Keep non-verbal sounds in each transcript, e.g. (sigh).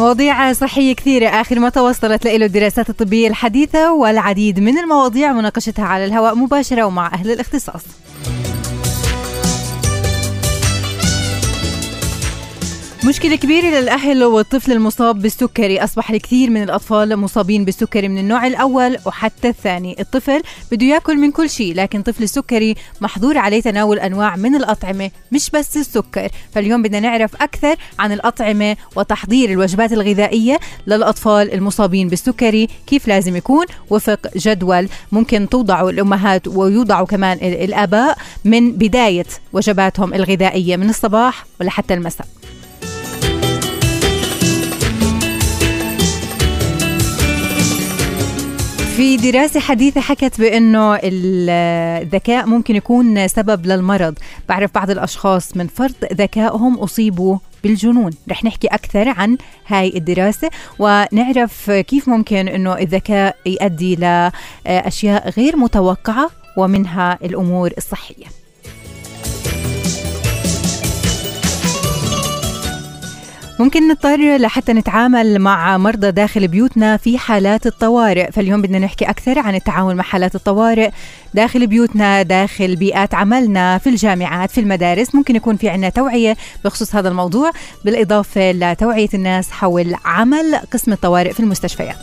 مواضيع صحية كثيرة. آخر ما توصلت له الدراسات الطبية الحديثة والعديد من المواضيع مناقشتها على الهواء مباشرة ومع أهل الاختصاص. مشكلة كبيرة للأهل والطفل المصاب بالسكري. أصبح الكثير من الأطفال مصابين بالسكري من النوع الأول وحتى الثاني. الطفل بده يأكل من كل شيء لكن طفل السكري محظور عليه تناول أنواع من الأطعمة مش بس السكر. فاليوم بدنا نعرف أكثر عن الأطعمة وتحضير الوجبات الغذائية للأطفال المصابين بالسكري كيف لازم يكون وفق جدول ممكن توضعه الأمهات ويوضعوا كمان الآباء من بداية وجباتهم الغذائية. من الصباح ولا حتى المساء. في دراسة حديثة حكت بأنه الذكاء ممكن يكون سبب للمرض. بعرف بعض الأشخاص من فرط ذكائهم أصيبوا بالجنون. رح نحكي أكثر عن هاي الدراسة ونعرف كيف ممكن أنه الذكاء يؤدي لأشياء غير متوقعة ومنها الأمور الصحية. ممكن نضطر لحتى نتعامل مع مرضى داخل بيوتنا في حالات الطوارئ. فاليوم بدنا نحكي أكثر عن التعامل مع حالات الطوارئ داخل بيوتنا داخل بيئات عملنا في الجامعات في المدارس. ممكن يكون في عنا توعية بخصوص هذا الموضوع بالإضافة لتوعية الناس حول عمل قسم الطوارئ في المستشفيات.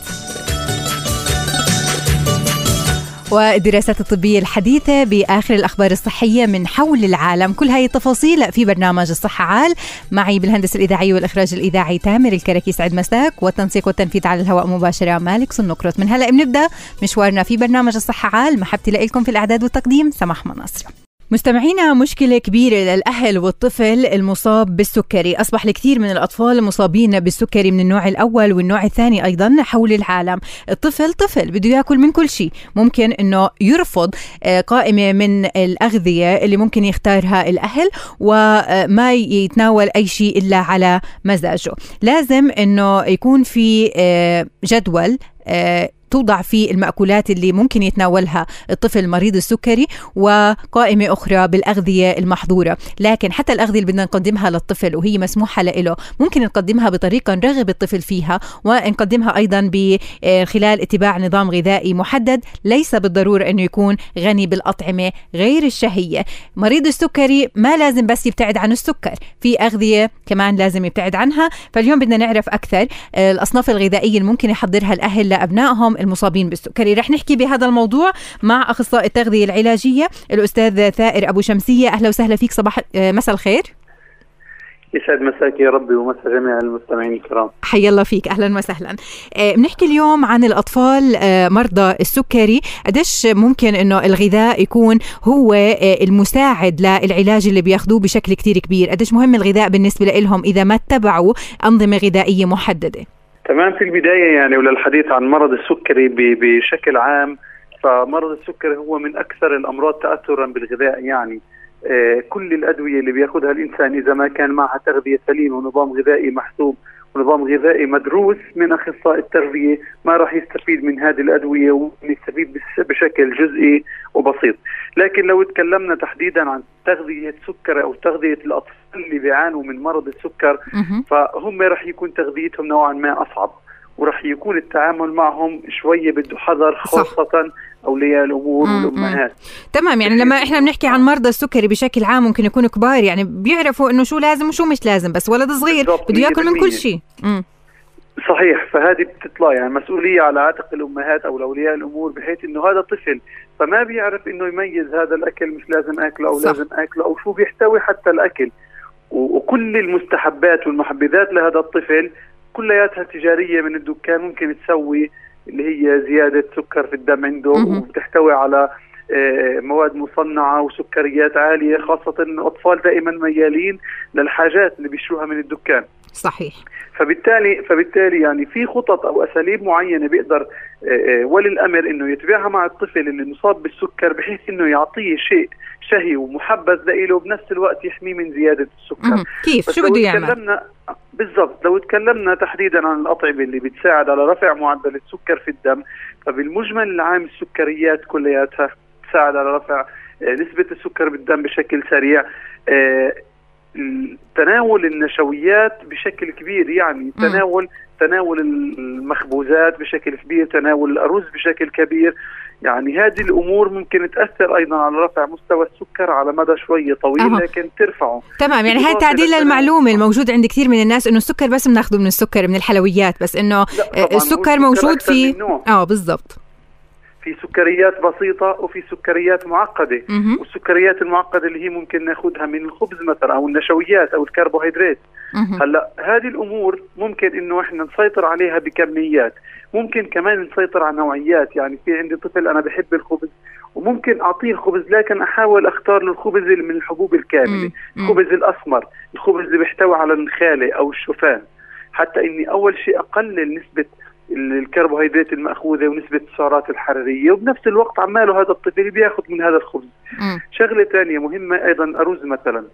والدراسات الطبية الحديثة بآخر الأخبار الصحية من حول العالم. كل هاي التفاصيل في برنامج الصحة عال. معي بالهندسة الإذاعية والإخراج الإذاعي تامر الكركي سعد مساك والتنسيق والتنفيذ على الهواء مباشرة مالك سنقرط. من هلأ بنبدأ مشوارنا في برنامج الصحة عال. محبتي لكم في الإعداد والتقديم سماح مناصر. مستمعينا مشكلة كبيرة للأهل والطفل المصاب بالسكري. أصبح الكثير من الأطفال المصابين بالسكري من النوع الأول والنوع الثاني أيضا حول العالم. الطفل طفل بده يأكل من كل شيء. ممكن أنه يرفض آه، قائمة من الأغذية اللي ممكن يختارها الأهل وما يتناول أي شيء إلا على مزاجه. لازم أنه يكون في آه، جدول آه، توضع في المأكولات اللي ممكن يتناولها الطفل مريض السكري وقائمة أخرى بالأغذية المحظورة. لكن حتى الأغذية اللي بدنا نقدمها للطفل وهي مسموحة له ممكن نقدمها بطريقة نرغب الطفل فيها ونقدمها أيضا خلال اتباع نظام غذائي محدد. ليس بالضرورة أنه يكون غني بالأطعمة غير الشهية. مريض السكري ما لازم بس يبتعد عن السكر في أغذية كمان لازم يبتعد عنها. فاليوم بدنا نعرف أكثر الأصناف الغذائية اللي ممكن يحضرها الأهل لأبنائهم المصابين بالسكري. رح نحكي بهذا الموضوع مع أخصائي التغذية العلاجية الأستاذ ثائر أبو شمسية. أهلا وسهلا فيك. صباح آه، مساء الخير. يسعد مساك يا ربي ومسا جميع المستمعين الكرام. حي الله فيك. أهلا وسهلا. آه، بنحكي اليوم عن الأطفال آه، مرضى السكري. قديش ممكن إنه الغذاء يكون هو المساعد للعلاج اللي بياخذوه بشكل كتير كبير؟ قديش مهم الغذاء بالنسبة لهم إذا ما اتبعوا أنظمة غذائية محددة؟ تمام في البداية يعني وللحديث عن مرض السكري بشكل عام فمرض السكري هو من أكثر الأمراض تأثرا بالغذاء يعني. آه، كل الأدوية اللي بياخذها الإنسان إذا ما كان معها تغذية سليمة ونظام غذائي محسوب ونظام غذائي مدروس من أخصائي التربيه ما راح يستفيد من هذه الأدوية ويستفيد بشكل جزئي وبسيط، لكن لو تكلمنا تحديدا عن تغذية سكر أو تغذية الأطفال اللي بيعانوا من مرض السكر فهم راح يكون تغذيتهم نوعا ما أصعب. وراح يكون التعامل معهم شوية بده حذر خاصة صح. أولياء الأمور والأمهات. تمام يعني لما إحنا بنحكي عن مرضى السكري بشكل عام ممكن يكونوا كبار يعني بيعرفوا إنه شو لازم وشو مش لازم بس ولد صغير بده ياكل من كل شيء. صحيح فهذه بتطلع يعني مسؤولية على عاتق الأمهات أو اولياء الأمور بحيث إنه هذا طفل فما بيعرف إنه يميز هذا الأكل مش لازم أكله أو صح. لازم أكله أو شو بيحتوي حتى الأكل. وكل المستحبات والمحبذات لهذا الطفل كلياتها تجارية من الدكان ممكن تسوي اللي هي زيادة سكر في الدم عنده وبتحتوي على آه، مواد مصنعة وسكريات عالية خاصة إن الاطفال دائما ميالين للحاجات اللي بيشتروها من الدكان. صحيح. فبالتالي فبالتالي يعني في خطط أو أساليب معينة بيقدر آه، آه، ولي الامر إنه يتبعها مع الطفل اللي مصاب بالسكر بحيث إنه يعطيه شيء شهي ومحبذ لإله وبنفس الوقت يحميه من زيادة السكر. كيف؟ شو بده يعمل؟ بالضبط. لو تكلمنا تحديدا عن الأطعمة اللي بتساعد على رفع معدل السكر في الدم فبالمجمل العام السكريات كلياتها تساعد على رفع آه، نسبة السكر بالدم بشكل سريع تناول النشويات بشكل كبير يعني تناول تناول المخبوزات بشكل كبير تناول الأرز بشكل كبير. يعني هذه الأمور ممكن تأثر أيضا على رفع مستوى السكر على مدى شوية طويل أه. لكن ترفعه. تمام يعني هاي تعديل للمعلومه الموجود عند كثير من الناس إنه السكر بس بناخذه من السكر من الحلويات بس إنه السكر موجود في آه بالضبط. في سكريات بسيطة وفي سكريات معقدة. مه. والسكريات المعقدة اللي هي ممكن ناخذها من الخبز مثلا أو النشويات أو الكربوهيدرات. هلأ هذه الأمور ممكن إنه إحنا نسيطر عليها بكميات. ممكن كمان نسيطر على نوعيات. يعني في عندي طفل أنا بحب الخبز وممكن أعطيه الخبز لكن أحاول أختار له الخبز من الحبوب الكاملة. الخبز الأسمر الخبز اللي بيحتوي على النخالة أو الشوفان. حتى إني أول شيء أقلل نسبة الكربوهيدرات المأخوذة ونسبة السعرات الحرارية وبنفس الوقت عماله هذا الطفل بياخذ من هذا الخبز. شغلة ثانية مهمة أيضا أرز مثلا.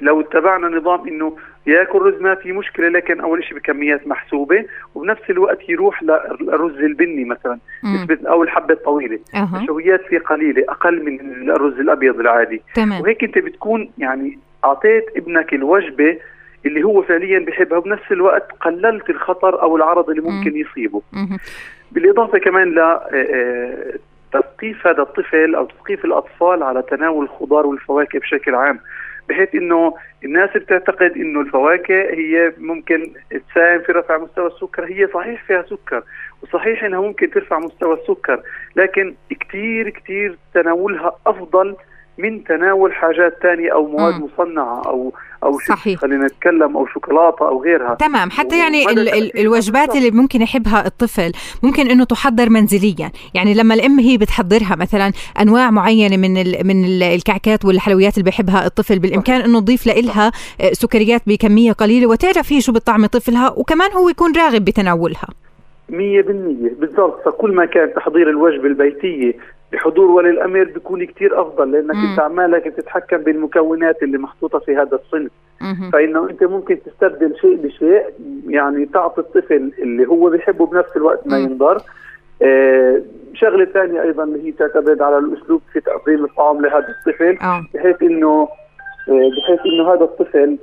لو اتبعنا نظام إنه يأكل رز ما في مشكلة لكن أول شيء بكميات محسوبة وبنفس الوقت يروح للرز البني مثلا نسبة أو الحبة الطويلة. أه. النشويات فيه قليلة أقل من الرز الأبيض العادي. تمام. وهيك أنت بتكون يعني أعطيت ابنك الوجبة اللي هو فعليا بحبها وبنفس الوقت قللت الخطر أو العرض اللي ممكن يصيبه. بالإضافة كمان ل آه، آه، تثقيف هذا الطفل أو تثقيف الأطفال على تناول الخضار والفواكه بشكل عام بحيث إنه الناس بتعتقد إنه الفواكه هي ممكن تساهم في رفع مستوى السكر. هي صحيح فيها سكر وصحيح إنها ممكن ترفع مستوى السكر لكن كثير كثير تناولها أفضل من تناول حاجات ثانية أو مواد م. مصنعة أو أو صحيح. خلينا نتكلم أو شوكولاتة أو غيرها. تمام. حتى يعني ال ال الوجبات اللي ممكن يحبها الطفل ممكن إنه تحضر منزليا. يعني لما الأم هي بتحضرها مثلا أنواع معينة من ال من الكعكات والحلويات اللي بيحبها الطفل بالإمكان إنه تضيف لها سكريات بكمية قليلة وتعرف هي شو بتطعم طفلها وكمان هو يكون راغب بتناولها. 100% بالضبط. فكل ما كان تحضير الوجبة البيتية بحضور ولي الامر بيكون كثير أفضل لأنك أنت عمالك بتتحكم بالمكونات اللي محطوطة في هذا الصنف. فإنه أنت ممكن تستبدل شيء بشيء يعني تعطي الطفل اللي هو بيحبه بنفس الوقت ما ينضر. آه شغلة ثانية أيضا اللي هي تعتمد على الأسلوب في تقديم الطعام لهذا الطفل آه. بحيث إنه آه بحيث إنه هذا الطفل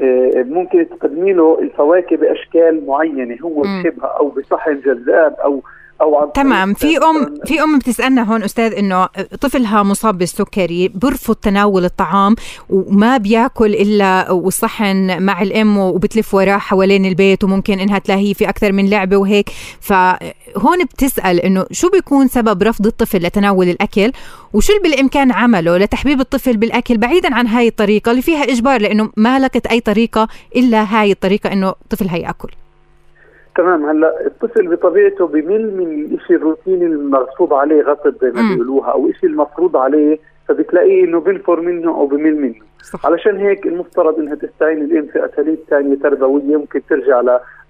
آه، ممكن تقدمي له الفواكه بأشكال معينة هو بحبها أو بصحن جذاب أو أو تمام. في ام في أم بتسألنا هون أستاذ إنه طفلها مصاب بالسكري برفض تناول الطعام وما بياكل إلا والصحن مع الأم وبتلف وراه حوالين البيت وممكن إنها تلاهيه في أكثر من لعبة وهيك. فهون بتسأل إنه شو بيكون سبب رفض الطفل لتناول الأكل وشو اللي بالإمكان عمله لتحبيب الطفل بالأكل بعيدا عن هاي الطريقة اللي فيها إجبار لإنه ما لكت أي طريقة إلا هاي الطريقة إنه الطفل هيأكل. تمام. هلا الطفل بطبيعته بمل من الشيء الروتيني المغصوب عليه غصب زي ما بيقولوها أو الشيء المفروض عليه فبتلاقيه إنه بنفر منه أو بمل منه. صح. علشان هيك المفترض إنها تستعين الام في اساليب ثانية تربوية ممكن ترجع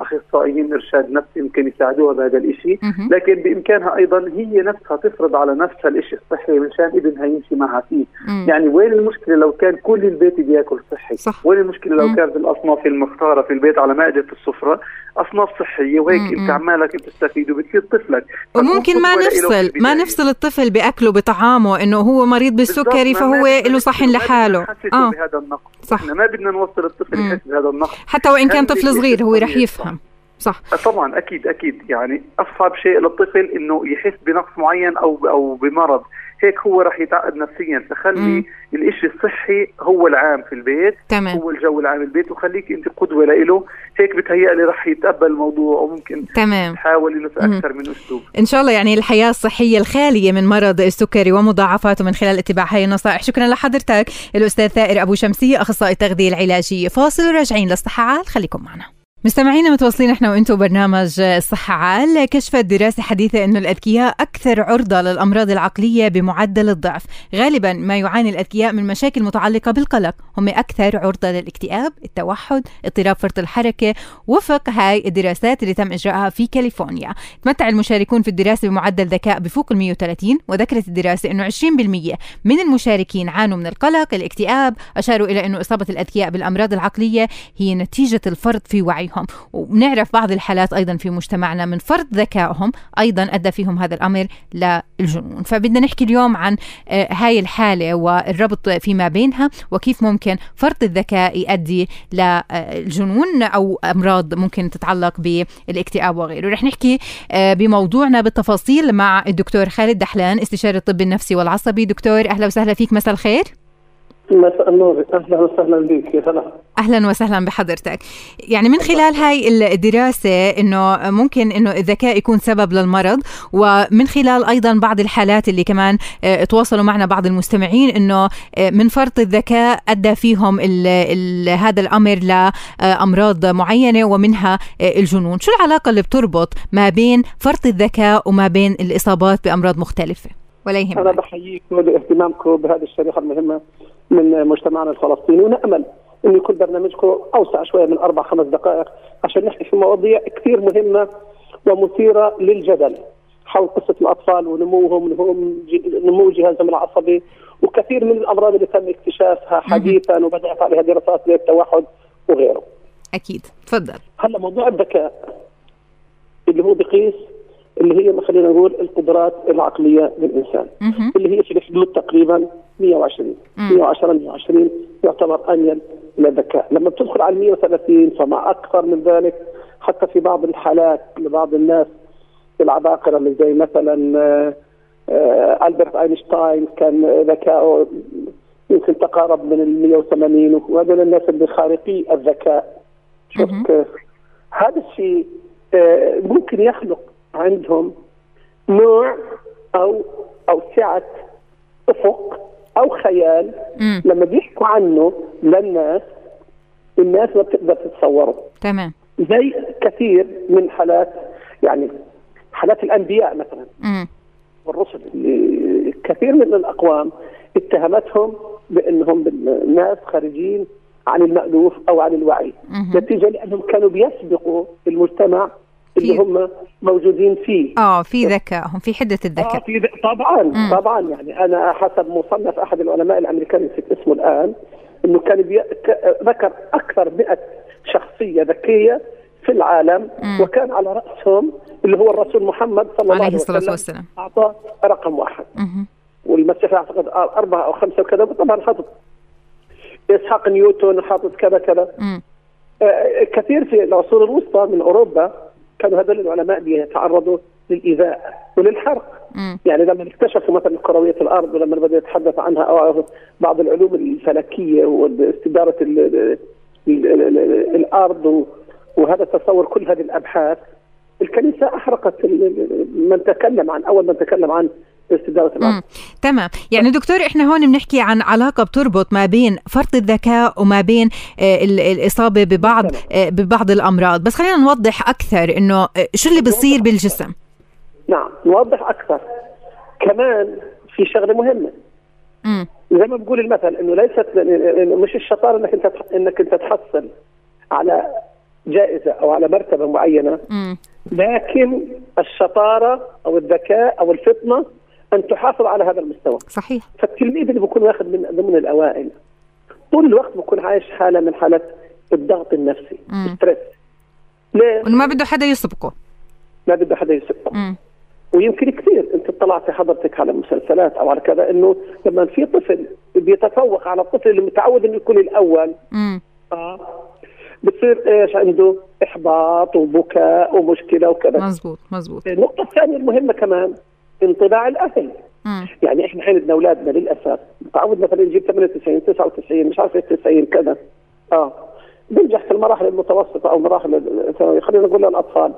لاخصائيين إرشاد نفسي ممكن يساعدوها بهذا الشيء لكن بإمكانها أيضا هي نفسها تفرض على نفسها الشيء الصحي مشان إبنها يمشي معها فيه. مم. يعني وين المشكلة لو كان كل البيت بيأكل صحي؟ صح. وين المشكلة لو كانت الأصناف المختارة في البيت على مائدة السفرة؟ أصناف صحية وهيك أنت عمالك بتستفيد وبتصير طفلك. وممكن ما نفصل ما نفصل الطفل بأكله بطعامه إنه هو مريض بالسكري فهو له صحن لحاله. آه. بهذا النقص. صح. إحنا ما بدنا نوصل الطفل يحس بهذا النقص. حتى وإن كان طفل صغير هو رح يفهم. صح. طبعا أكيد أكيد. يعني أصعب شيء للطفل إنه يحس بنقص معين أو أو بمرض. هيك هو راح يتعقد نفسيا. فخلي الإشي الصحي هو العام في البيت تمام. هو الجو العام البيت. وخليك أنت قدوة له هيك بتهيألي راح يتقبل الموضوع وممكن تمام. تحاول انه أكثر من أسلوب. إن شاء الله يعني الحياة الصحية الخالية من مرض السكري ومضاعفاته من خلال اتباع هاي النصائح. شكرا لحضرتك. الأستاذ ثائر أبو شمسية أخصائي التغذيه العلاجية. فاصل وراجعين للصحه عال خليكم معنا. مستمعينا متواصلين إحنا وأنتم برنامج الصحة عال. كشفت دراسة حديثة إنه الأذكياء أكثر عرضة للأمراض العقلية بمعدل الضعف، غالبا ما يعاني الأذكياء من مشاكل متعلقة بالقلق، هم أكثر عرضة للاكتئاب، التوحد، اضطراب فرط الحركة، وفق هاي الدراسات اللي تم إجراءها في كاليفورنيا، تمتع المشاركون في الدراسة بمعدل ذكاء بفوق ال 130 وذكرت الدراسة إنه 20% من المشاركين عانوا من القلق، الاكتئاب، أشاروا إلى إنه إصابة الأذكياء بالأمراض العقلية هي نتيجة الفرط في وعيهم عليهم. وبنعرف بعض الحالات أيضا في مجتمعنا من فرط ذكائهم أيضا أدى فيهم هذا الأمر للجنون. فبدنا نحكي اليوم عن آه، هاي الحالة والربط فيما بينها وكيف ممكن فرط الذكاء يؤدي للجنون أو أمراض ممكن تتعلق بالاكتئاب وغيره. رح نحكي آه، بموضوعنا بالتفاصيل مع الدكتور خالد دحلان استشاري الطب النفسي والعصبي. دكتور أهلا وسهلا فيك. مساء الخير. مساء النور أهلا وسهلا بك يا هلا. أهلا وسهلا بحضرتك. يعني من خلال هاي الدراسة إنه ممكن إنه الذكاء يكون سبب للمرض ومن خلال أيضا بعض الحالات اللي كمان آه تواصلوا معنا بعض المستمعين إنه آه من فرط الذكاء أدى فيهم ال ال هذا الأمر لامراض معينة ومنها الجنون. شو العلاقة اللي بتربط ما بين فرط الذكاء وما بين الإصابات بأمراض مختلفة؟ ولا يهمك أنا بحييكم لاهتمامكم بهذه الشريحة المهمة من مجتمعنا الفلسطيني ونأمل انه يكون برنامجكم أوسع شوية من أربع خمس دقائق عشان نحكي في مواضيع كثير مهمة ومثيرة للجدل حول قصة الأطفال ونموهم نمو جهازهم العصبي وكثير من الأمراض اللي تم اكتشافها حديثا وبدأت عليها دراسات زي التوحد وغيره. أكيد تفضل. هلا موضوع الذكاء اللي هو بقيس اللي هي خلينا نقول القدرات العقلية للإنسان. اللي هي في حدود تقريبا 120 مم. 110 120 يعتبر انيل للذكاء لما بتدخل على 130 فما أكثر من ذلك حتى في بعض الحالات لبعض الناس العباقرة اللي زي مثلا آه، ألبرت أينشتاين كان ذكاؤه يمكن تقارب من ال 180 وهذول الناس اللي خارقي الذكاء شوف. كيف هذا الشيء آه، ممكن يخلق عندهم نوع أو أو سعه أفق أو خيال مم. لما بيحكوا عنه للناس الناس ما بتقدر تتصوره تمام زي كثير من حالات يعني حالات الأنبياء مثلا مم. والرسل كثير من الأقوام اتهمتهم بأنهم ناس خارجين عن المألوف أو عن الوعي. نتيجة لأنهم كانوا بيسبقوا المجتمع اللي هم موجودين فيه آه في ذكائهم في حدة آه الذكاء في ذ- طبعا مم. طبعا يعني أنا حسب مصنف أحد العلماء الامريكان نسيت اسمه الآن إنه كان بي... ك... ذكر أكثر 100 شخصية ذكية في العالم مم. وكان على رأسهم اللي هو الرسول محمد صلى الله عليه عليه الصلاة وسلم والسلام أعطاه رقم واحد مهم. والمسيح أعتقد أربعة أو خمسة وكذا طبعا حاطط إسحاق نيوتن حاطط كذا كذا مم. آه، كثير في العصور الوسطى من أوروبا كانوا هذول العلماء بيتعرضوا للإيذاء وللحرق مم. يعني لما اكتشفوا مثلا كروية الأرض ولما بدا يتحدث عنها أو بعض العلوم الفلكية واستدارة ال- ال- ال- ال- ال- الأرض وهذا تصور كل هذه الأبحاث الكنيسة أحرقت من تكلم عن أول من تكلم عن مم. تمام. يعني دكتور إحنا هون بنحكي عن علاقة بتربط ما بين فرط الذكاء وما بين آه، ال- الإصابة ببعض آه، ببعض الأمراض. بس خلينا نوضح أكثر إنه آه، شو اللي بيصير بالجسم؟ نعم نوضح أكثر. كمان في شغلة مهمة. مم. زي ما بقول المثل إنه ليست إنه مش الشطارة إنك أنت إنك أنت تحصل على جائزة أو على مرتبة معينة. مم. لكن الشطارة أو الذكاء أو الفطنة أن تحافظ على هذا المستوى صحيح فالتلميذ اللي بيكون واخد من ضمن الأوائل طول الوقت بيكون عايش حالة من حالات الضغط النفسي. ستريس ليه؟ ما بده حدا يسبقه ما بده حدا يسبقه مم. ويمكن كثير أنت اطلعت حضرتك على مسلسلات أو على كذا إنه لما في طفل بيتفوق على الطفل اللي متعود إنه يكون الأول مم. آه بتصير إيش عنده إحباط وبكاء ومشكلة وكذا مزبوط مزبوط النقطة الثانية المهمة كمان انطباع الأهل. مم. يعني إحنا عندنا أولادنا للأسف متعود مثلا يجيب 98 99 مش عارف إيش 90 كذا. آه. بينجح في المراحل المتوسطة أو مراحل الثانوية. خلينا نقول للأطفال.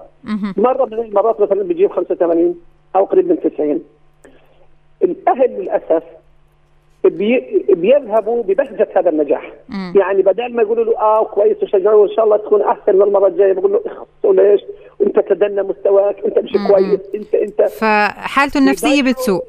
مرة من المرات مثلا بيجيب 85 أو قريب من 90 الأهل للأسف بي بيذهبوا ببهجة هذا النجاح. مم. يعني بدل ما يقولوا له آه كويس وشجعوه وان شاء الله تكون أحسن من المره الجايه بقول له اخصوا ليش انت تدنى مستواك انت مش كويس انت انت فحالته النفسية بتسوء.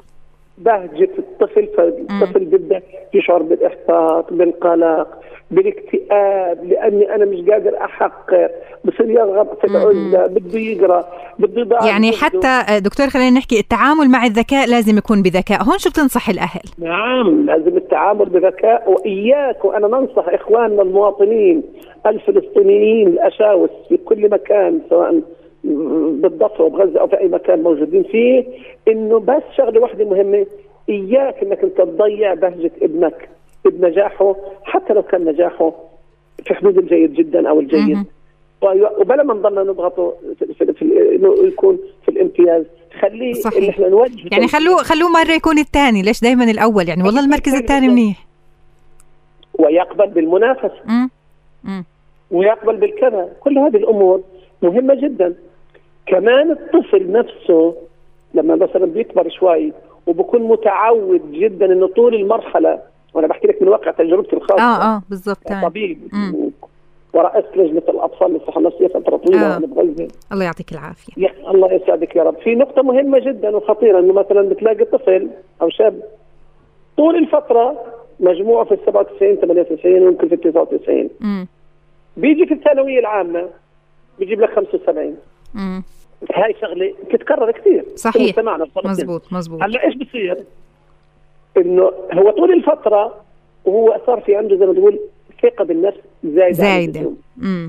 بهجة الطفل فالطفل بيبدأ يشعر بالإحباط بالقلق بالاكتئاب لأني أنا مش قادر أحقق بصير يرغب في العزلة بده يقرأ بده يضاعف يعني حتى دكتور خلينا نحكي التعامل مع الذكاء لازم يكون بذكاء. هون شو بتنصح الأهل؟ نعم لازم التعامل بذكاء. وإياك وأنا ننصح إخواننا المواطنين الفلسطينيين الأشاوس في كل مكان سواء بالضفه وبغزه أو في أي مكان موجودين فيه إنه بس شغلة واحدة مهمة إياك إنك أنت تضيع بهجة ابنك بنجاحه حتى لو كان نجاحه في حدود الجيد جدا أو الجيد. وبلا ما نضلنا نضغطه في, في, إنه يكون في الامتياز. خليه صحيح. اللي إحنا نوجه يعني خلوه خلوه مرة يكون الثاني ليش دائما الأول؟ يعني والله المركز الثاني منيح. ويقبل بالمنافسة. ويقبل بالكذا. كل هذه الأمور مهمة جدا. كمان الطفل نفسه لما مثلا بيكبر شوي وبكون متعود جدا إنه طول المرحلة وأنا بحكي لك من واقع تجربتي الخاصة. آه آه بالضبط طبيب ورأست لجنة الأطفال للصحة النفسية فترة طويلة. آه. بغزة الله يعطيك العافية. يا الله يسعدك يا رب. في نقطة مهمة جدا وخطيرة إنه مثلا بتلاقي طفل أو شاب طول الفترة مجموعة في ال 97 98 ويمكن في ال 99 مم. بيجي في الثانوية العامة بيجيب لك 75 هاي شغلة بتتكرر كثير صحيح. مزبوط مزبوط. هلا إيش بصير؟ إنه هو طول الفترة وهو صار في عنده زي ما تقول ثقة بالنفس زايدة زايدة.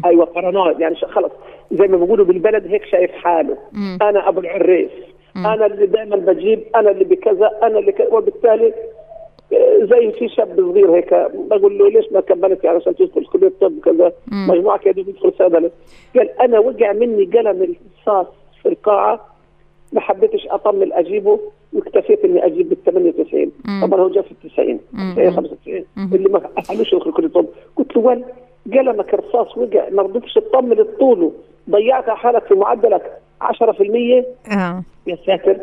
أيوه بارانويد يعني خلص. زي ما بيقولوا بالبلد هيك شايف حاله. مم. أنا أبو العريس. مم. أنا اللي دائما بجيب أنا اللي بكذا أنا اللي كذا وبالتالي زي في شاب صغير هيك بقول له ليش ما كملت يعني عشان تدخل كلية الطب كذا مجموعك يا دوب يدخل صيدلة. قال أنا وقع مني قلم الرصاص في القاعة ما حبيتش أطمن أجيبه واكتفيت إني أجيب بال 98 طبعا هو جاب في ال 90 95 اللي ما حلوش يدخل كل طب. قلت له وين؟ قلمك رصاص وقع ما رضيتش تطمن طوله ضيعت حالك في معدلك 10% آه. يا ساتر.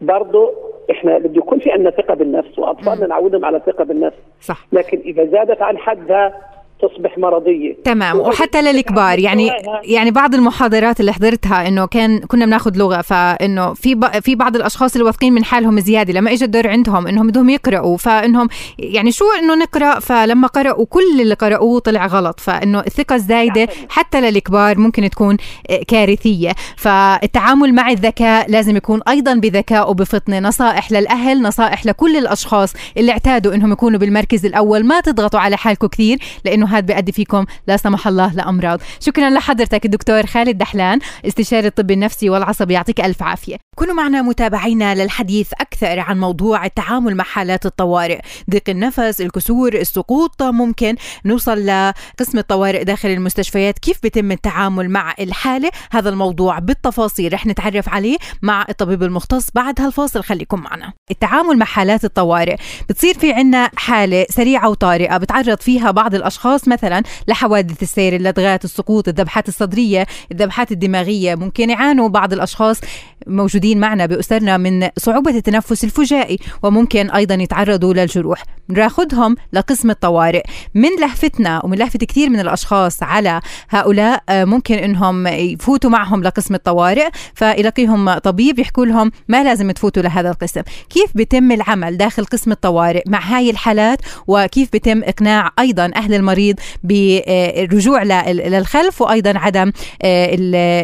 برضه إحنا بده يكون في عندنا ثقة بالنفس وأطفالنا نعودهم على ثقة بالنفس. صح. لكن إذا زادت عن حدها تصبح مرضية. تمام وحتى للكبار يعني يعني بعض المحاضرات اللي حضرتها إنه كان كنا بناخذ لغة فإنه في في بعض الأشخاص اللي واثقين من حالهم زيادة لما اجى الدور عندهم إنهم بدهم يقرأوا فانهم يعني شو إنه نقرأ؟ فلما قرأوا كل اللي قرأوه طلع غلط فإنه الثقة الزايدة حتى للكبار ممكن تكون كارثية. فالتعامل مع الذكاء لازم يكون أيضا بذكاء وبفطنة. نصائح للأهل نصائح لكل الأشخاص اللي اعتادوا إنهم يكونوا بالمركز الأول. ما تضغطوا على حالكم كثير لأنه هذا بيؤدي فيكم لا سمح الله لأمراض. شكرا لحضرتك الدكتور خالد دحلان استشاري الطب النفسي والعصبي يعطيك ألف عافية. كونوا معنا متابعينا للحديث أكثر عن موضوع التعامل مع حالات الطوارئ ضيق النفس الكسور السقوط. ممكن نوصل لقسم الطوارئ داخل المستشفيات كيف بيتم التعامل مع الحالة؟ هذا الموضوع بالتفاصيل رح نتعرف عليه مع الطبيب المختص بعد هالفاصل. خليكم معنا. التعامل مع حالات الطوارئ بتصير في عنا حالة سريعة وطارئة بتعرض فيها بعض الأشخاص مثلا لحوادث السير اللدغات السقوط الذبحات الصدرية الذبحات الدماغية. ممكن يعانوا بعض الأشخاص موجودين معنا بأسرنا من صعوبة التنفس الفجائي وممكن أيضا يتعرضوا للجروح. ناخذهم لقسم الطوارئ. من لهفتنا ومن لهفة كثير من الأشخاص على هؤلاء آه، ممكن أنهم يفوتوا معهم لقسم الطوارئ فيلاقيهم طبيب يحكوا لهم ما لازم تفوتوا لهذا القسم. كيف بيتم العمل داخل قسم الطوارئ مع هاي الحالات؟ وكيف بيتم إقناع أيضا أهل المريض بالرجوع للخلف وأيضا عدم آه،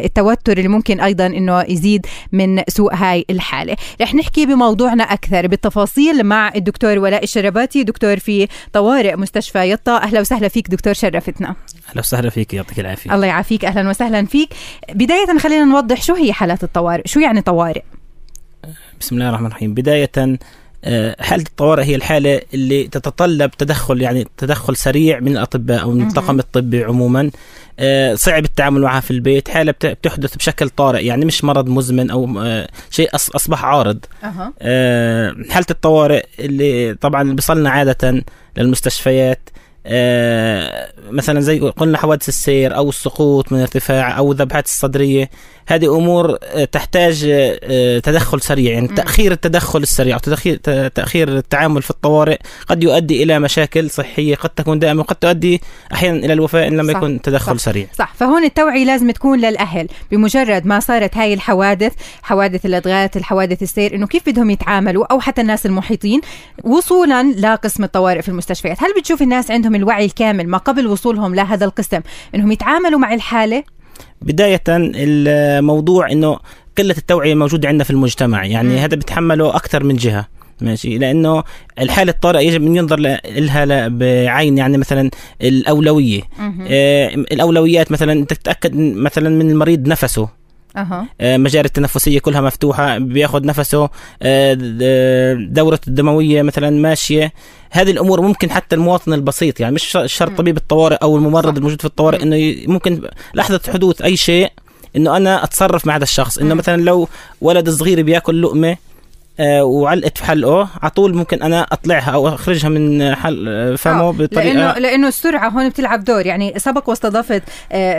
التوتر اللي ممكن أيضا أنه يزيد من سوء هاي الحالة. رح نحكي بموضوعنا أكثر بالتفاصيل مع الدكتور ولاء الشرباتي. دكتور في طوارئ مستشفى يطا. أهلا وسهلا فيك دكتور شرفتنا. أهلا وسهلا فيك يعطيك العافية. الله يعافيك أهلا وسهلا فيك. بداية خلينا نوضح شو هي حالات الطوارئ شو يعني طوارئ؟ بسم الله الرحمن الرحيم. بداية آه، حالة الطوارئ هي الحالة اللي تتطلب تدخل يعني تدخل سريع من الأطباء أو من الطاقم الطبي عموما. آه، صعب التعامل معها في البيت. حالة بتحدث بشكل طارئ يعني مش مرض مزمن أو آه، شيء أصبح عارض. أه. حالة الطوارئ اللي طبعا بيصلنا عادة للمستشفيات مثلا زي قلنا حوادث السير أو السقوط من ارتفاع أو الذبحات الصدرية. هذه أمور آه، تحتاج آه، تدخل سريع يعني تأخير التدخل السريع أو تأخير التعامل في الطوارئ قد يؤدي إلى مشاكل صحية قد تكون دائمه وقد تؤدي أحيانا إلى الوفاة إن لم يكن تدخل صح. سريع. صح فهون التوعية لازم تكون للأهل بمجرد ما صارت هاي الحوادث حوادث الادغات الحوادث السير إنه كيف بدهم يتعاملوا أو حتى الناس المحيطين وصولا لقسم الطوارئ في المستشفيات. هل بتشوف الناس عندهم الوعي الكامل ما قبل وصولهم لهذا القسم إنهم يتعاملوا مع الحالة؟ بداية الموضوع إنه قلة التوعية موجودة عندنا في المجتمع. يعني م. هذا بتحمله أكثر من جهة ماشي؟ لأنه الحالة الطارئة يجب أن ينظر لها بعين يعني مثلا الأولوية. آه الأولويات مثلا تتأكد مثلا من المريض نفسه. أه. مجاري التنفسية كلها مفتوحة بياخذ نفسه آه، دورته الدموية مثلا ماشية. هذه الأمور ممكن حتى المواطن البسيط يعني مش شرط طبيب الطوارئ أو الممرض الموجود في الطوارئ إنه ممكن لحظة حدوث أي شيء إنه أنا أتصرف مع هذا الشخص. إنه مثلا لو ولد صغير بياكل لقمة آه، وعلقت في حلقه على طول ممكن أنا أطلعها أو أخرجها من حل آه، فمه آه. بطريقة لأنه لأنه السرعة هون بتلعب دور. يعني سبق واستضافت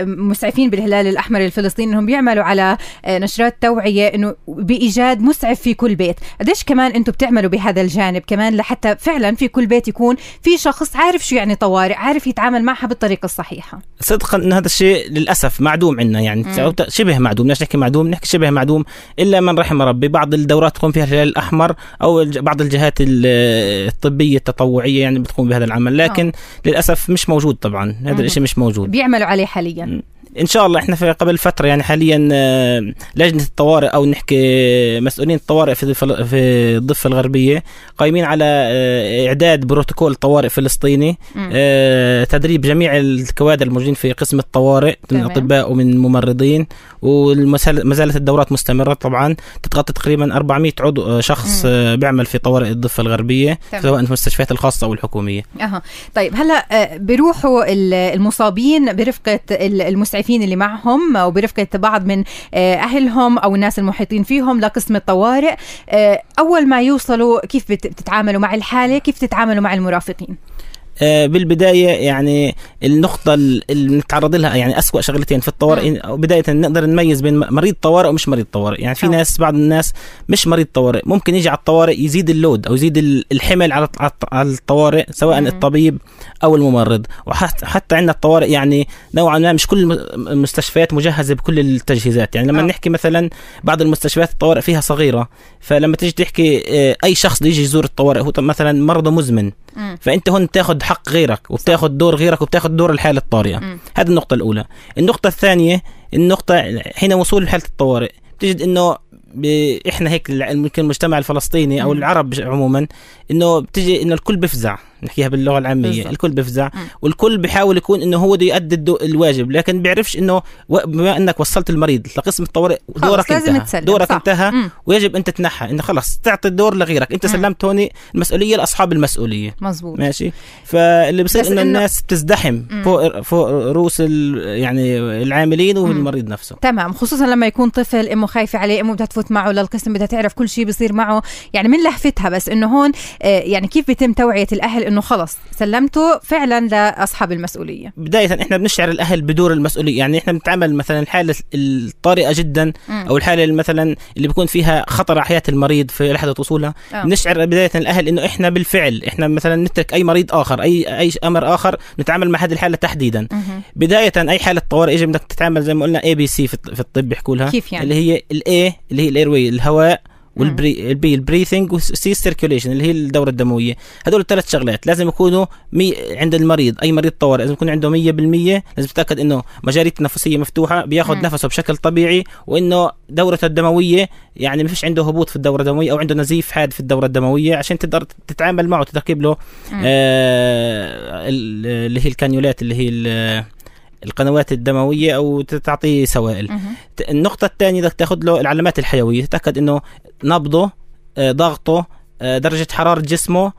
مسعفين بالهلال الأحمر الفلسطيني إنهم بيعملوا على نشرات توعية إنه بإيجاد مسعف في كل بيت. قديش كمان أنتم بتعملوا بهذا الجانب كمان لحتى فعلا في كل بيت يكون في شخص عارف شو يعني طوارئ عارف يتعامل معها بالطريقة الصحيحة. صدقا إن هذا الشيء للأسف معدوم عندنا. يعني. شبه معدوم ليش نحكي معدوم نحكي شبه معدوم. إلا من رحم ربي بعض الدورات تقوم فيها الهلال الأحمر أو بعض الجهات الطبية التطوعية يعني بتقوم بهذا العمل لكن أوه. للأسف مش موجود طبعا هذا الشيء مش موجود. بيعملوا عليه حاليا. إن شاء الله إحنا في قبل فترة يعني حاليا آه، لجنة الطوارئ أو نحكي مسؤولين الطوارئ في في الضفة الغربية قايمين على آه، إعداد بروتوكول طوارئ فلسطيني آه، تدريب جميع الكوادر الموجودين في قسم الطوارئ من اطباء ومن ممرضين وما زالت الدورات مستمرة طبعا تتغطي تقريبا 400 عضو شخص مم. بيعمل في طوارئ الضفة الغربية تمام. سواء في المستشفيات الخاصة أو الحكومية أها طيب هلا بيروحوا المصابين برفقة المسعفين المسعفين اللي معهم وبرفقة بعض من آه، أهلهم أو الناس المحيطين فيهم لقسم الطوارئ. آه، أول ما يوصلوا كيف بتتعاملوا مع الحالة؟ كيف تتعاملوا مع المرافقين؟ آه، بالبداية يعني النقطة اللي نتعرض لها يعني اسوء شغلتين في الطوارئ بداية نقدر نميز بين مريض طوارئ ومش مريض طوارئ يعني في أوه. ناس بعض الناس مش مريض طوارئ ممكن يجي على الطوارئ يزيد اللود أو يزيد الحمل على على الطوارئ سواء مم. الطبيب أو الممرض وحتى عندنا الطوارئ يعني نوعا ما مش كل المستشفيات مجهزة بكل التجهيزات يعني لما أوه. نحكي مثلا بعض المستشفيات الطوارئ فيها صغيرة فلما تيجي تحكي آه، أي شخص يجي يزور الطوارئ هو مثلا مرضى مزمن فأنت هون تاخذ حق غيرك وبتاخذ دور غيرك وبتاخذ دور الحاله الطارئه هذه النقطة الأولى. النقطة الثانية النقطة حين وصول حاله الطوارئ تجد إنه إحنا هيك يمكن المجتمع الفلسطيني أو العرب عموما إنه بتجي إنه الكل بفزع نحكيها باللغة العامية بالزبط. الكل بفزع م. والكل بيحاول يكون إنه هو بده يؤدي الواجب لكن بيعرفش إنه بما إنك وصلت المريض لقسم الطوارئ دورك انتهى تسلم. دورك صح. انتهى م. ويجب انت تنحى إنه خلص تعطي الدور لغيرك أنت. سلمت هون المسؤولية لأصحاب المسؤولية مزبوط ماشي فاللي بصير إنه الناس بتزدحم فوق فوق رؤوس يعني العاملين والمريض نفسه تمام خصوصا لما يكون طفل أمه خايفة عليه أمه بدها تفوت معه للقسم بدها تعرف كل شيء بيصير معه يعني من لهفتها بس إنه هون آه، يعني كيف بيتم توعية الأهل إنه خلص سلمته فعلا لأصحاب المسؤولية. بداية إحنا بنشعر الأهل بدور المسؤولية يعني إحنا بنتعامل مثلا الحالة الطارئة جدا أو الحالة مثلا اللي بيكون فيها خطر على حياة المريض في لحظة وصولها. أوه. بنشعر بداية الأهل إنه إحنا بالفعل إحنا مثلا نترك أي مريض آخر أي أي أمر آخر نتعامل مع هذه الحالة تحديدا. مم. بداية أي حالة طوارئ يجب إنك تتعامل زي ما قلنا ABC في الطب بيحكوا لها كيف يعني؟ اللي هي ال A اللي هي ال airway الهواء والبري البي البريثنج والسي سيركيوليشن اللي هي الدورة الدموية. هذول الثلاث شغلات لازم يكونوا مية عند المريض أي مريض طوارئ لازم يكون عنده 100% لازم يتأكد إنه مجاري التنفسيه مفتوحة بياخذ نفسه بشكل طبيعي وإنه دورته الدموية يعني ما فيش عنده هبوط في الدورة الدموية أو عنده نزيف حاد في الدورة الدموية عشان تقدر تتعامل معه تركب له آه اللي هي الكانيولات اللي هي القنوات الدموية أو تعطيه سوائل. النقطة الثانية بدك تأخذ له العلامات الحيوية تتاكد إنه نبضه آه، ضغطه آه، درجة حرارة جسمه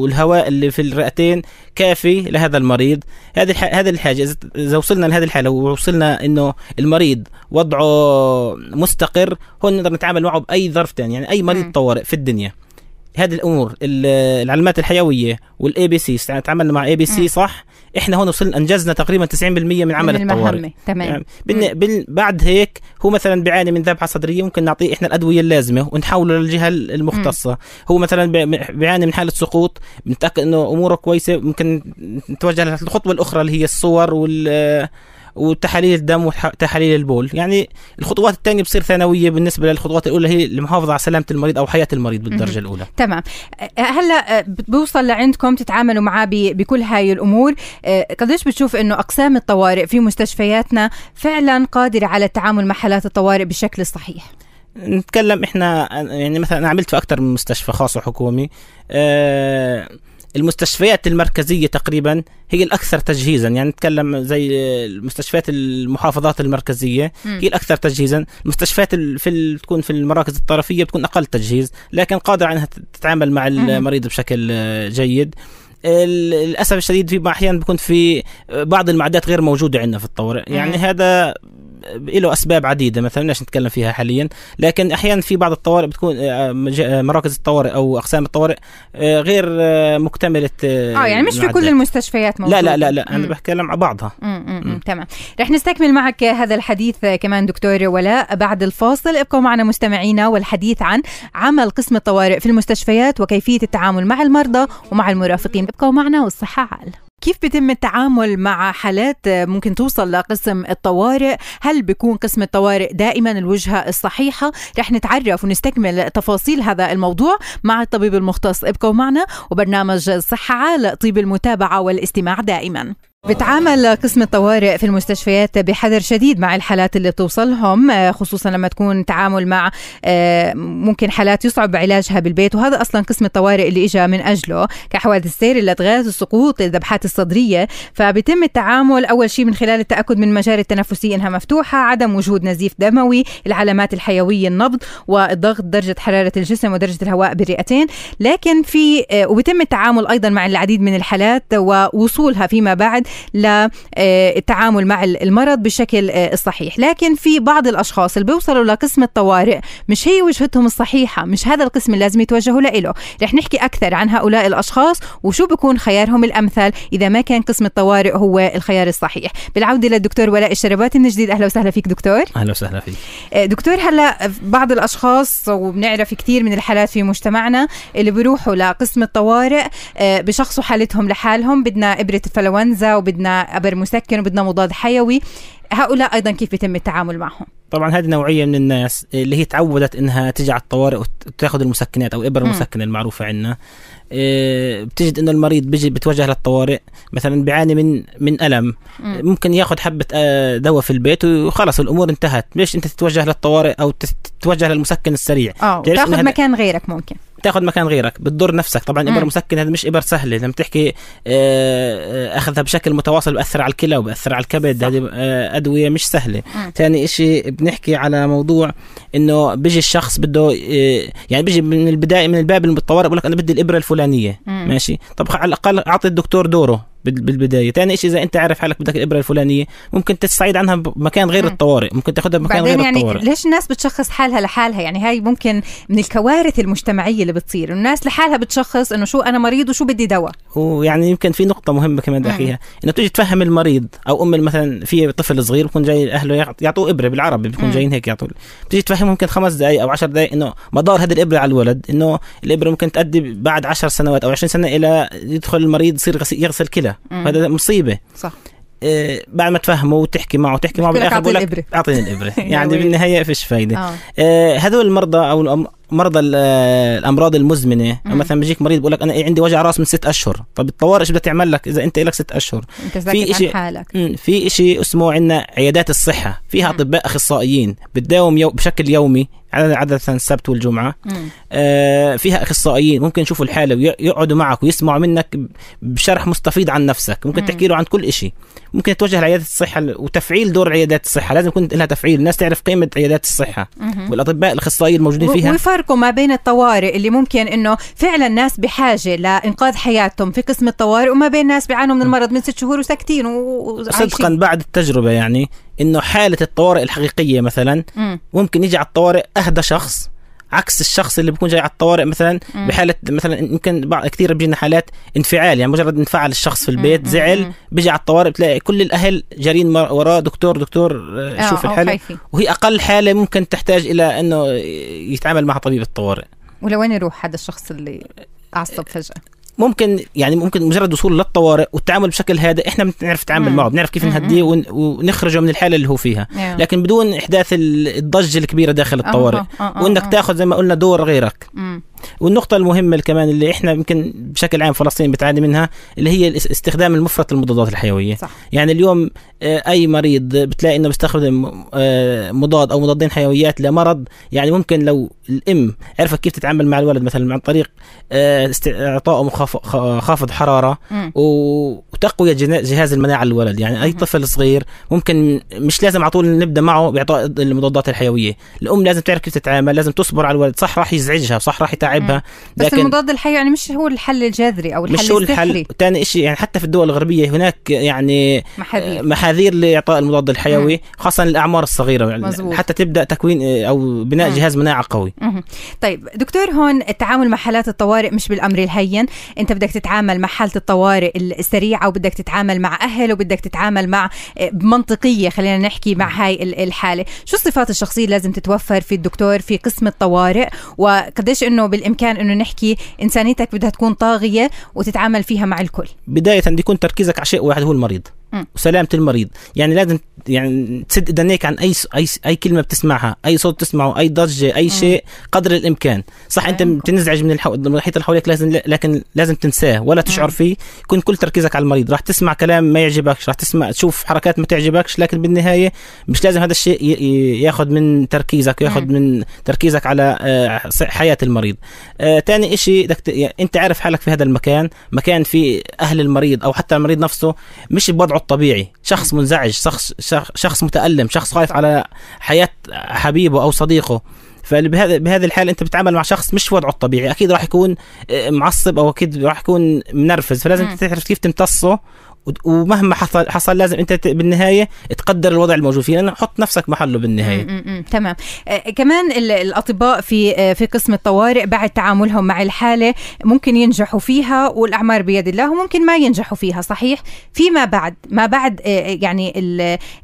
والهواء اللي في الرئتين كافي لهذا المريض. هذه هذه الحاجة إذا وصلنا لهذه الحالة ووصلنا إنه المريض وضعه مستقر هون نقدر نتعامل معه بأي ظرف ثاني يعني أي مريض طوارئ في الدنيا. هذه الأمور ال- العلامات الحيوية وال ABC تعاملنا مع AB. C صح؟ إحنا هون وصلنا أنجزنا تقريبا 90% من عمل من الطوارئ. المهمة تمام. يعني. بن... بعد هيك هو مثلا بيعاني من ذبحة صدرية ممكن نعطيه إحنا الأدوية اللازمة ونحوله للجهة المختصة. هو مثلا بي- بيعاني من حالة سقوط بنتاكد إنه أموره كويسة ممكن نتوجه للخطوة الأخرى اللي هي الصور وال وتحاليل الدم وتحاليل البول. يعني الخطوات الثانية بتصير ثانوية بالنسبة للخطوات الأولى هي المحافظه على سلامة المريض أو حياة المريض بالدرجة الأولى. تمام. أه، هلا أه، بوصل لعندكم تتعاملوا معاه بكل هاي الأمور. أه، قديش بتشوف إنه أقسام الطوارئ في مستشفياتنا فعلا قادرة على التعامل مع حالات الطوارئ بالشكل الصحيح نتكلم إحنا يعني مثلا أنا عملت في أكثر من مستشفى خاص وحكومي. آه المستشفيات المركزية تقريبا هي الأكثر تجهيزا يعني نتكلم زي المستشفيات المحافظات المركزية. هي الأكثر تجهيزا المستشفيات ال- في تكون في المراكز الطرفية بتكون أقل تجهيز لكن قادرة أنها تتعامل مع المريض بشكل جيد للأسف الشديد في أحيانا بيكون في بعض المعدات غير موجودة عندنا في الطوارئ يعني. هذا له أسباب عديدة مثلا ليش نتكلم فيها حاليا لكن أحيانا في بعض الطوارئ بتكون آه، آه، مراكز الطوارئ أو أقسام الطوارئ آه، غير مكتملة آه يعني مش في. كل المستشفيات موجوده لا لا لا لا أنا. بتكلم على بعضها. تمام رح نستكمل معك هذا الحديث كمان دكتور ولاء بعد الفاصل ابقوا معنا مستمعينا والحديث عن عمل قسم الطوارئ في المستشفيات وكيفية التعامل مع المرضى ومع المرافقين ابقوا معنا والصحة عال كيف بيتم التعامل مع حالات ممكن توصل لقسم الطوارئ؟ هل بيكون قسم الطوارئ دائما الوجهة الصحيحة؟ رح نتعرف ونستكمل تفاصيل هذا الموضوع مع الطبيب المختص. ابقوا معنا وبرنامج صحة عال طيب المتابعة والاستماع دائما. بتعامل قسم الطوارئ في المستشفيات بحذر شديد مع الحالات اللي بتوصلهم آه، خصوصا لما تكون تعامل مع آه، ممكن حالات يصعب علاجها بالبيت وهذا أصلا قسم الطوارئ اللي اجى من أجله كحوادث السير الادغاث السقوط الذبحات الصدرية. فبيتم التعامل أول شيء من خلال التأكد من المجاري التنفسية إنها مفتوحة عدم وجود نزيف دموي العلامات الحيوية النبض والضغط درجة حرارة الجسم ودرجة الهواء بالرئتين. لكن في آه، وبيتم التعامل أيضا مع العديد من الحالات ووصولها فيما بعد. للتعامل مع المرض بالشكل آه، الصحيح. لكن في بعض الأشخاص اللي بيوصلوا لقسم الطوارئ مش هي وجهتهم الصحيحة مش هذا القسم اللي لازم يتوجهوا له رح نحكي أكثر عن هؤلاء الأشخاص وشو بيكون خيارهم الأمثل إذا ما كان قسم الطوارئ هو الخيار الصحيح. بالعودة للدكتور ولاء الشرباتي من جديد. أهلا وسهلا فيك دكتور. أهلا وسهلا فيك. آه، دكتور هلا بعض الأشخاص وبنعرف كثير من الحالات في مجتمعنا اللي بيروحوا لقسم الطوارئ آه، بشخصوا حالتهم لحالهم. بدنا إبرة الفلونزا وبدنا أبر مسكن وبدنا مضاد حيوي. هؤلاء أيضا كيف بيتم التعامل معهم؟ طبعا هذه نوعية من الناس اللي هي تعودت إنها تيجي على الطوارئ وتأخذ المسكنات أو مم. المسكنه المعروفة عندنا. إيه، بتجد إنه المريض بيجي بتوجه للطوارئ مثلا بيعاني من من ألم. مم. ممكن ياخذ حبة آه، دواء في البيت وخلص الأمور انتهت. ليش أنت تتوجه للطوارئ أو تت- تتوجه للمسكن السريع؟ آه تاخذ مكان غيرك ممكن. تاخذ مكان غيرك بتضر نفسك طبعا. إبر مسكن هذا مش إبر سهله لما تحكي آه، آه، أخذها بشكل متواصل بأثر على الكلى وبأثر على الكبد. هذه آه، أدوية مش سهلة. ثاني إشي بنحكي على موضوع إنه بيجي الشخص بده آه، يعني بيجي من البداية من الباب الطوارئ بقول لك أنا بدي الإبرة الفلانية. مم. ماشي؟ طب على الأقل أعطي الدكتور دوره بال- بالبداية. ثاني شيء إذا أنت عارف حالك بدك الإبرة الفلانية ممكن تستعيد عنها بمكان غير مم. الطوارئ. ممكن تاخذها بمكان غير يعني الطوارئ. ليش الناس بتشخص حالها لحالها؟ يعني هاي ممكن من الكوارث المجتمعية اللي بتصير. الناس لحالها بتشخص إنه شو أنا مريض وشو بدي دواء. ويعني يمكن في نقطة مهمة كمان بدي. أحكيها. إنه تيجي تفهم المريض أو أم مثلا في طفل صغير بكون جاي أهله يعط- يعطوه إبرة بالعربي بيكون مم. جايين هيك يعطوه. بتيجي تفهم ممكن خمس دقائق أو عشر دقائق إنه مدار هذه الإبرة على الولد إنه الإبرة ممكن تؤدي بعد عشر سنوات أو عشرين سنة إلى يدخل المريض يصير غس- يغسل كلى. هذا مصيبة صح إيه بعد ما تفهمه وتحكي معه وتحكي معه بالآخر بقول لك. أعطيني الإبرة (laughs) يا يعني ويلي. بالنهاية فيش فايدة آه آه، هذول المرضى أو مرضى ال- الأمراض المزمنة. مم. مثلا بيجيك مريض بيقول لك أنا عندي وجع رأس من ست أشهر طب الطوارئ إيش بدها تعمل لك؟ إذا أنت لك ست أشهر. أنت حالك. مم، في إشي اسمه عندنا عيادات الصحة. فيها مم. أطباء أخصائيين بتداوم يو بشكل يومي عادة السبت والجمعة. مم. آه، فيها أخصائيين ممكن يشوفوا الحالة ويقعدوا معك ويسمعوا منك بشرح مستفيض عن نفسك. ممكن مم. تحكي له عن كل إشي. ممكن تتوجه لعيادات الصحة وتفعيل دور عيادات الصحة. لازم يكون لها تفعيل. الناس تعرف قيمة عيادات الصحة. مهم. والأطباء الأخصائيين الموجودين فيها ويفرقوا ما بين الطوارئ اللي ممكن إنه فعلا ناس بحاجة لإنقاذ حياتهم في قسم الطوارئ وما بين ناس بيعانوا من المرض من ست شهور وساكتين و- صدقا وعايشين بعد التجربة يعني إنه حالة الطوارئ الحقيقية مثلا مم. ممكن يجي على الطوارئ أهدى شخص عكس الشخص اللي بيكون جاي على الطوارئ مثلا بحالة مثلا يمكن بعض كثير بيجينا حالات انفعال يعني مجرد انفعل الشخص في البيت زعل بيجي على الطوارئ بتلاقي كل الأهل جارين وراه دكتور دكتور آه، شوف الحالة. وهي أقل حالة ممكن تحتاج إلى إنه يتعامل مع طبيب الطوارئ. ولوين يروح هذا الشخص اللي عصب فجأة؟ ممكن يعني ممكن مجرد وصول للطوارئ والتعامل بشكل هادئ إحنا بنعرف نتعامل معه بنعرف كيف نهديه ونخرجه من الحالة اللي هو فيها. لكن بدون إحداث الضجة الكبيرة داخل الطوارئ. وإنك تاخذ زي ما قلنا دور غيرك. والنقطة المهمة كمان اللي إحنا يمكن بشكل عام فلسطين بتعاني منها اللي هي استخدام المفرط المضادات الحيوية. صح. يعني اليوم آه، أي مريض بتلاقي إنه بيستخدم آه، مضاد أو مضادين حيويات لمرض يعني ممكن لو الأم عرفت كيف تتعامل مع الولد مثلا عن طريق آه، اعطائه خافض حرارة وتقوية جهاز المناعة للولد. يعني أي طفل صغير ممكن مش لازم على طول نبدأ معه بإعطاء المضادات الحيوية. الأم لازم تعرف كيف تتعامل لازم تصبر على الولد صح راح يزعجها صح راح يتعبها بس المضاد الحيوي يعني مش هو الحل الجذري أو الحل مش هو الحل. ثاني شيء يعني حتى في الدول الغربية هناك يعني محاذير. محاذير لإعطاء المضاد الحيوي مم. خاصة الاعمار الصغيرة يعني. مزبوط. حتى تبدأ تكوين أو بناء مم. جهاز مناعة قوي. مم. طيب دكتور هون التعامل مع حالات الطوارئ مش بالأمر الهين. أنت بدك تتعامل مع حالة الطوارئ السريعة وبدك تتعامل مع أهل وبدك تتعامل مع بمنطقية خلينا نحكي مع هاي الحالة. شو الصفات الشخصية لازم تتوفر في الدكتور في قسم الطوارئ؟ وقديش إنه بالإمكان إنه نحكي إنسانيتك بدها تكون طاغية وتتعامل فيها مع الكل. بداية بدي يكون تركيزك على شيء واحد هو المريض. وسلامة المريض. يعني لازم يعني تسد دنيك عن أي أي أي كلمة بتسمعها أي صوت تسمعه أي ضجة أي شيء قدر الإمكان. صح أنت بتنزعج من المحيط اللي حواليك لازم لكن لازم تنساه ولا تشعر فيه. يكون كل تركيزك على المريض. راح تسمع كلام ما يعجبكش راح تسمع تشوف حركات ما تعجبكش لكن بالنهاية مش لازم هذا الشيء ياخذ من تركيزك ياخذ من تركيزك على آه، حياة المريض. ثاني آه شيء يعني أنت عارف حالك في هذا المكان. مكان في أهل المريض أو حتى المريض نفسه مش بوضعه الطبيعي شخص منزعج شخص شخص متألم شخص خايف على حياة حبيبه أو صديقه. فبهذا بهذه الحالة أنت بتتعامل مع شخص مش في وضعه الطبيعي. أكيد راح يكون آه، معصب أو أكيد راح يكون منرفز. فلازم تعرف كيف تمتصه ومهما حصل حصل لازم انت بالنهاية تقدر الوضع الموجود فيه لأنه حط نفسك محله بالنهاية. تمام. آه كمان الأطباء في آه في قسم الطوارئ بعد تعاملهم مع الحالة ممكن ينجحوا فيها والأعمار بيد الله وممكن ما ينجحوا فيها صحيح؟ فيما بعد ما بعد يعني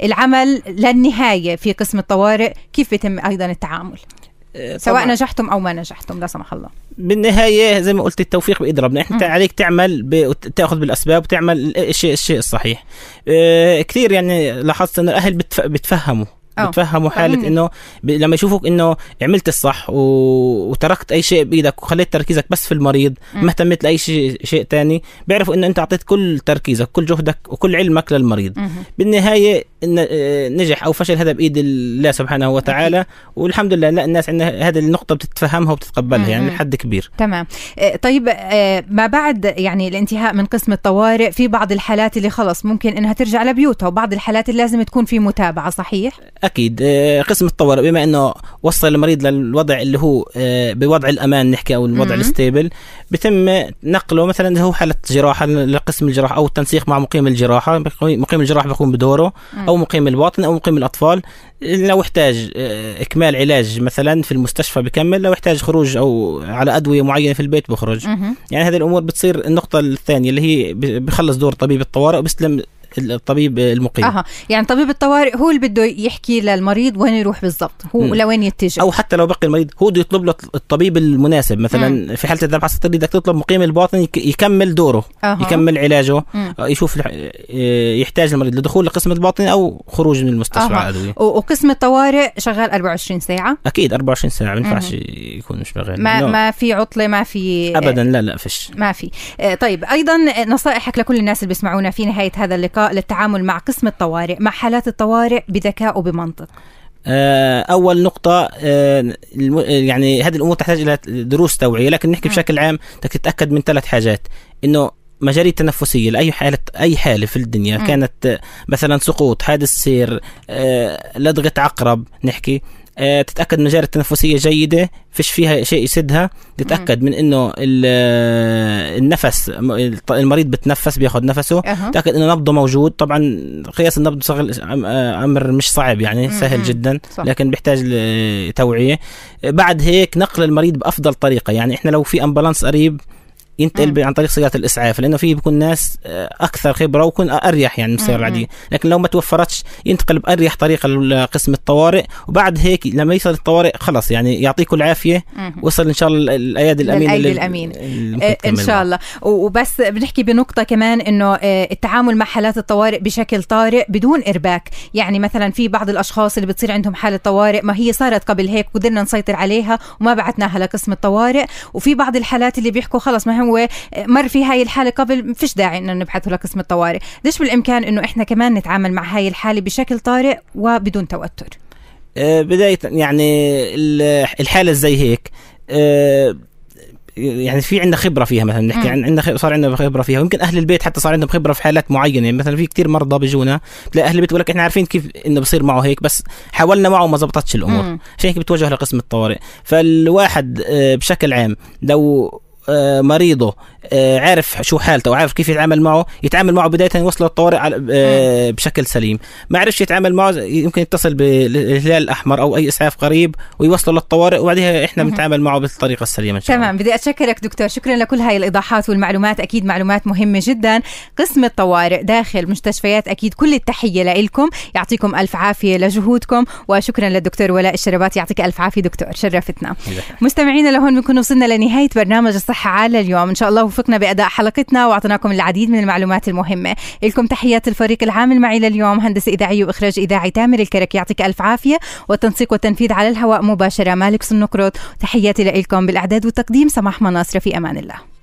العمل للنهاية في قسم الطوارئ كيف يتم أيضا التعامل؟ سواء نجحتم أو ما نجحتم لا سمح الله. بالنهاية زي ما قلت التوفيق بايد ربنا انت عليك تعمل تأخذ بالأسباب وتعمل الشيء الشيء الصحيح. آه كثير يعني لاحظت إن الأهل بتف... بتفهموا. أوه. بتفهموا حاله إنه ب... لما يشوفوك إنه عملت الصح و... وتركت أي شيء بإيدك وخليت تركيزك بس في المريض ما اهتميت لأي شيء شيء ثاني بيعرفوا إنه أنت أعطيت كل تركيزك كل جهدك وكل علمك للمريض مم. بالنهاية إن نجح أو فشل هذا بإيد الله سبحانه وتعالى. والحمد لله لا الناس عندها هذه النقطة بتتفهمها وبتتقبلها يعني لحد كبير تمام آه، طيب آه، ما بعد يعني الانتهاء من قسم الطوارئ في بعض الحالات اللي خلص ممكن إنها ترجع لبيوتها وبعض الحالات اللي لازم تكون في متابعة صحيح أكيد. آه، قسم الطوارئ بما إنه وصل المريض للوضع اللي هو بوضع الأمان نحكي أو الوضع ال stable بتم نقله مثلا هو حالة جراحة لقسم الجراحة أو التنسيق مع مقيم الجراحة. مقيم الجراحة بيقوم بدوره. أو مقيم الباطن أو مقيم الأطفال. لو احتاج آه، إكمال علاج مثلا في المستشفى بكمل لو احتاج خروج أو على أدوية معينة في البيت بخرج. يعني هذه الأمور بتصير النقطة الثانية اللي هي بخلص دور طبيب الطوارئ وبيستلم الطبيب المقيم أها يعني طبيب الطوارئ هو اللي بده يحكي للمريض وين يروح بالضبط هو. لوين يتجه أو حتى لو بقي المريض هو بده يطلب له الطبيب المناسب مثلا م. في حالة الذبحه السطريه بدك تطلب مقيم الباطن يكمل دوره أه. يكمل علاجه م. يشوف يحتاج المريض لدخول لقسم الباطن أو خروج من المستشفى أه. وقسم الطوارئ شغال 24 ساعة أكيد 24 ساعة ما ينفعش يكون مش شغال ما no. ما في عطلة ما في ابدا لا لا فيش ما في آه، طيب أيضا نصائحك لكل الناس اللي بيسمعونا في نهاية هذا اللقاء للتعامل مع قسم الطوارئ مع حالات الطوارئ بذكاء وبمنطق. آه، أول نقطة آه، يعني هذه الأمور تحتاج إلى دروس توعية لكن نحكي بشكل عام تتأكد من ثلاث حاجات. إنه مجاري التنفسية لأي حالة أي حالة في الدنيا م. كانت مثلا سقوط حادث سير لدغة عقرب نحكي. آه، تتأكد من المجاري التنفسيه جيدة فيش فيها شيء يسدها. تتأكد من إنه ال- النفس المريض بتنفس بياخذ نفسه. أها. تاكد إنه نبضه موجود. طبعا قياس النبض صغل أمر مش صعب يعني سهل. جدا صح. لكن بيحتاج لتوعيه بعد هيك نقل المريض بأفضل طريقة. يعني إحنا لو في أمبولانس قريب ينتقل عن طريق سياره الإسعاف لأنه في بيكون ناس آه، أكثر خبرة ويكون أريح يعني من السيارة. العادية لكن لو ما توفرتش ينتقل بأريح طريقة لقسم الطوارئ وبعد هيك لما يصل الطوارئ خلاص يعني يعطيكم العافية. وصل إن شاء الله الأيادي الأمينة الأمين. اللي ممكن آه، إن شاء. الله وبس بنحكي بنقطة كمان إنه آه، التعامل مع حالات الطوارئ بشكل طارئ بدون ارباك يعني مثلا في بعض الأشخاص اللي بتصير عندهم حالة طوارئ ما هي صارت قبل هيك قدرنا نسيطر عليها وما بعتناها لقسم الطوارئ وفي بعض الحالات اللي بيحكوا خلص ما هو آه، مر في هاي الحالة قبل ما فيش داعي إنه نبعثه لقسم الطوارئ. ليش بالإمكان إنه إحنا كمان نتعامل مع هاي الحالة بشكل طارئ وبدون توتر؟ آه، بداية يعني ال- الحالة زي هيك آه، يعني في عندنا خبرة فيها مثلا نحكي. عن عندنا صار عندنا خبرة فيها. ويمكن أهل البيت حتى صار عندهم خبرة في حالات معينة يعني مثلا في كتير مرضى بيجونا تلاقي أهل البيت بيقول لك إحنا عارفين كيف إنه بصير معه هيك بس حاولنا معه وما زبطتش الأمور. عشان هيك بتوجه لقسم الطوارئ. فالواحد بشكل عام لو مريضه. آه، عارف شو حالته وعارف كيف يتعامل معه. يتعامل معه بداية يوصله الطوارئ على- آه، بشكل سليم. ما عرفش يتعامل معه يمكن يتصل بالهلال الأحمر أو أي إسعاف قريب ويوصله للطوارئ وبعدها إحنا. بنتعامل معه بالطريقة السليمة إن شاء الله. تمام بدي اتشكرك دكتور. شكرا لكل هاي الإيضاحات والمعلومات. أكيد معلومات مهمة جدا. قسم الطوارئ داخل مستشفيات أكيد كل التحية لكم يعطيكم ألف عافية لجهودكم وشكرا للدكتور ولاء الشربات. يعطيك ألف عافية دكتور شرفتنا. مستمعينا لهون بنكون وصلنا لنهاية برنامج الصحة عالة اليوم. إن شاء الله وفقنا بأداء حلقتنا وأعطيناكم العديد من المعلومات المهمة. لكم تحيات الفريق العامل معي لليوم هندسة اذاعيه وإخراج إذاعي تامر. الكرك يعطيك ألف عافية. والتنسيق والتنفيذ على الهواء مباشرة مالك سنقرط. تحياتي لكم بالأعداد والتقديم سماح مناصر في أمان الله.